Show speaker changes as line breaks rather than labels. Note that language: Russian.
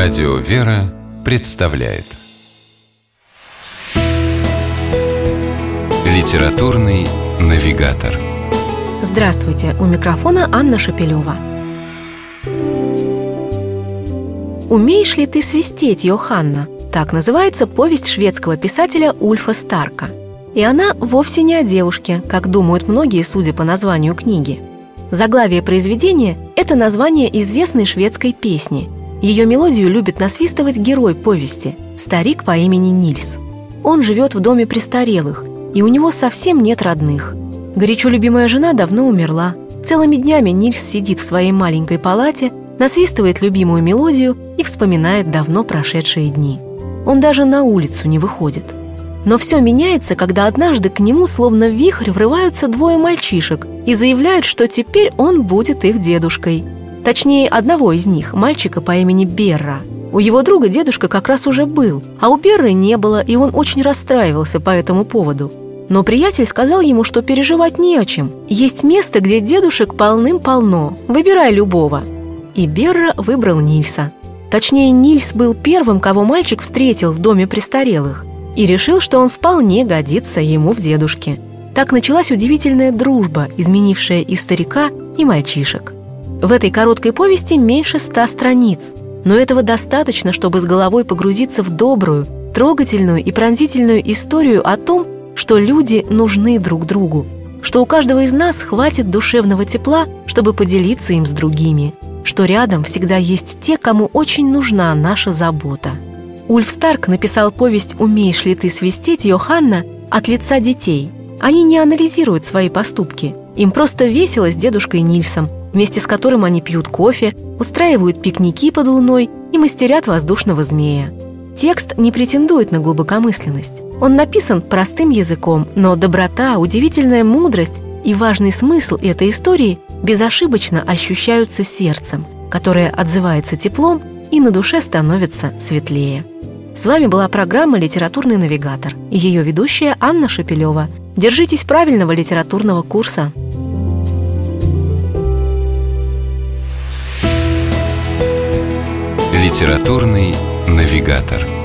Радио «Вера» представляет Литературный навигатор
Здравствуйте! У микрофона Анна Шапилева. «Умеешь ли ты свистеть, Йоханна?» Так называется повесть шведского писателя Ульфа Старка. И она вовсе не о девушке, как думают многие, судя по названию книги. Заглавие произведения – это название известной шведской песни – ее мелодию любит насвистывать герой повести – старик по имени Нильс. Он живет в доме престарелых, и у него совсем нет родных. Горячо любимая жена давно умерла. Целыми днями Нильс сидит в своей маленькой палате, насвистывает любимую мелодию и вспоминает давно прошедшие дни. Он даже на улицу не выходит. Но все меняется, когда однажды к нему словно вихрь врываются двое мальчишек и заявляют, что теперь он будет их дедушкой – Точнее, одного из них, мальчика по имени Берра. У его друга дедушка как раз уже был, а у Берры не было, и он очень расстраивался по этому поводу. Но приятель сказал ему, что переживать не о чем. Есть место, где дедушек полным-полно. Выбирай любого. И Берра выбрал Нильса. Точнее, Нильс был первым, кого мальчик встретил в доме престарелых, и решил, что он вполне годится ему в дедушке. Так началась удивительная дружба, изменившая и старика, и мальчишек. В этой короткой повести меньше ста страниц, но этого достаточно, чтобы с головой погрузиться в добрую, трогательную и пронзительную историю о том, что люди нужны друг другу, что у каждого из нас хватит душевного тепла, чтобы поделиться им с другими, что рядом всегда есть те, кому очень нужна наша забота. Ульф Старк написал повесть «Умеешь ли ты свистеть, Йоханна?» от лица детей. Они не анализируют свои поступки. Им просто весело с дедушкой Нильсом, вместе с которым они пьют кофе, устраивают пикники под луной и мастерят воздушного змея. Текст не претендует на глубокомысленность. Он написан простым языком, но доброта, удивительная мудрость и важный смысл этой истории безошибочно ощущаются сердцем, которое отзывается теплом и на душе становится светлее. С вами была программа «Литературный навигатор» и ее ведущая Анна Шапилева. Держитесь правильного литературного курса.
Литературный навигатор.